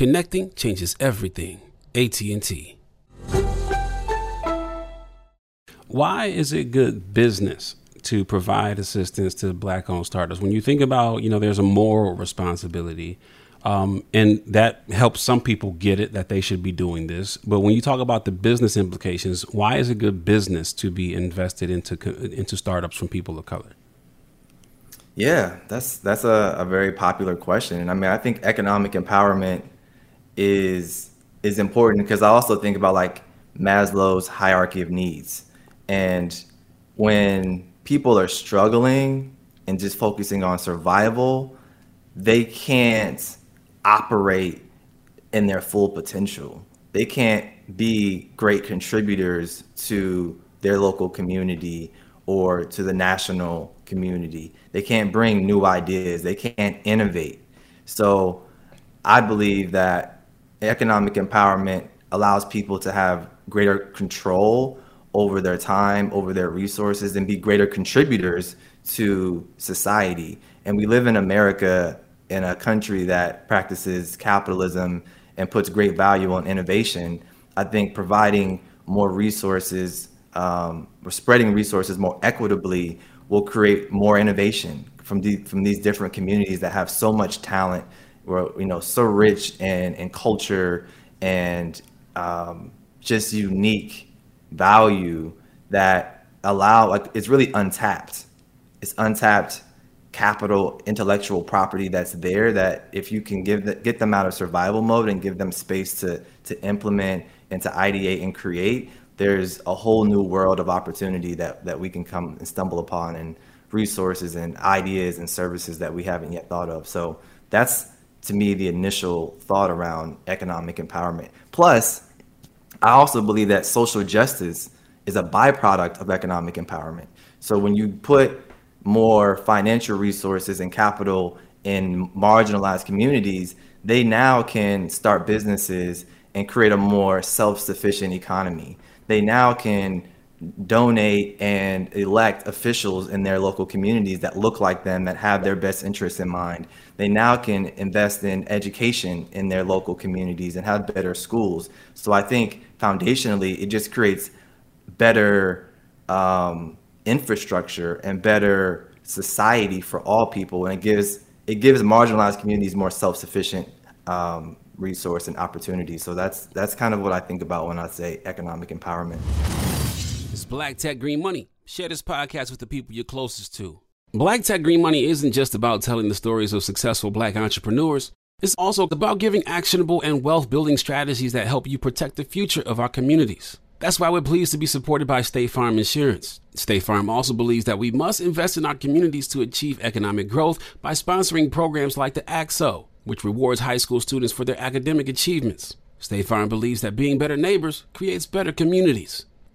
Connecting changes everything. AT&T. Why is it good business to provide assistance to black-owned startups? When you think about, you know, there's a moral responsibility um, and that helps some people get it that they should be doing this. But when you talk about the business implications, why is it good business to be invested into into startups from people of color? Yeah, that's that's a, a very popular question, and I mean I think economic empowerment is is important because I also think about like Maslow's hierarchy of needs, and when people are struggling and just focusing on survival, they can't operate in their full potential. They can't be great contributors to their local community or to the national community. They can't bring new ideas. They can't innovate. So I believe that economic empowerment allows people to have greater control over their time, over their resources, and be greater contributors to society. And we live in America in a country that practices capitalism and puts great value on innovation, I think providing more resources um, or spreading resources more equitably will create more innovation from the, from these different communities that have so much talent, or you know, so rich in, in culture and um, just unique value that allow like it's really untapped. It's untapped capital intellectual property that's there that if you can give the, get them out of survival mode and give them space to to implement and to ideate and create there's a whole new world of opportunity that that we can come and stumble upon and resources and ideas and services that we haven't yet thought of so that's to me the initial thought around economic empowerment plus I also believe that social justice is a byproduct of economic empowerment. So when you put more financial resources and capital in marginalized communities, they now can start businesses and create a more self-sufficient economy. They now can donate and elect officials in their local communities that look like them, that have their best interests in mind. They now can invest in education in their local communities and have better schools. So I think foundationally, it just creates better um, infrastructure and better society for all people, and it gives it gives marginalized communities more self-sufficient um, resource and opportunity. So that's that's kind of what I think about when I say economic empowerment. Black Tech Green Money. Share this podcast with the people you're closest to. Black Tech Green Money isn't just about telling the stories of successful black entrepreneurs. It's also about giving actionable and wealth building strategies that help you protect the future of our communities. That's why we're pleased to be supported by State Farm Insurance. State Farm also believes that we must invest in our communities to achieve economic growth by sponsoring programs like the ACT-SO, which rewards high school students for their academic achievements. State Farm believes that being better neighbors creates better communities.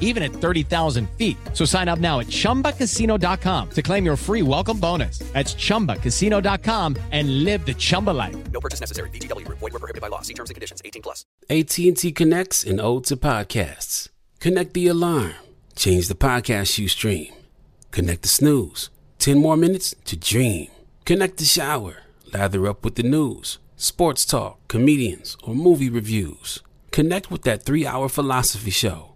even at 30,000 feet. So sign up now at chumbacasino.com to claim your free welcome bonus. That's chumbacasino.com and live the Chumba life. No purchase necessary. VGW Group. Void were prohibited by law. See terms and conditions. 18 plus. AT&T connects and ode to podcasts. Connect the alarm. Change the podcast you stream. Connect the snooze. 10 more minutes to dream. Connect the shower. Lather up with the news, sports talk, comedians, or movie reviews. Connect with that three hour philosophy show.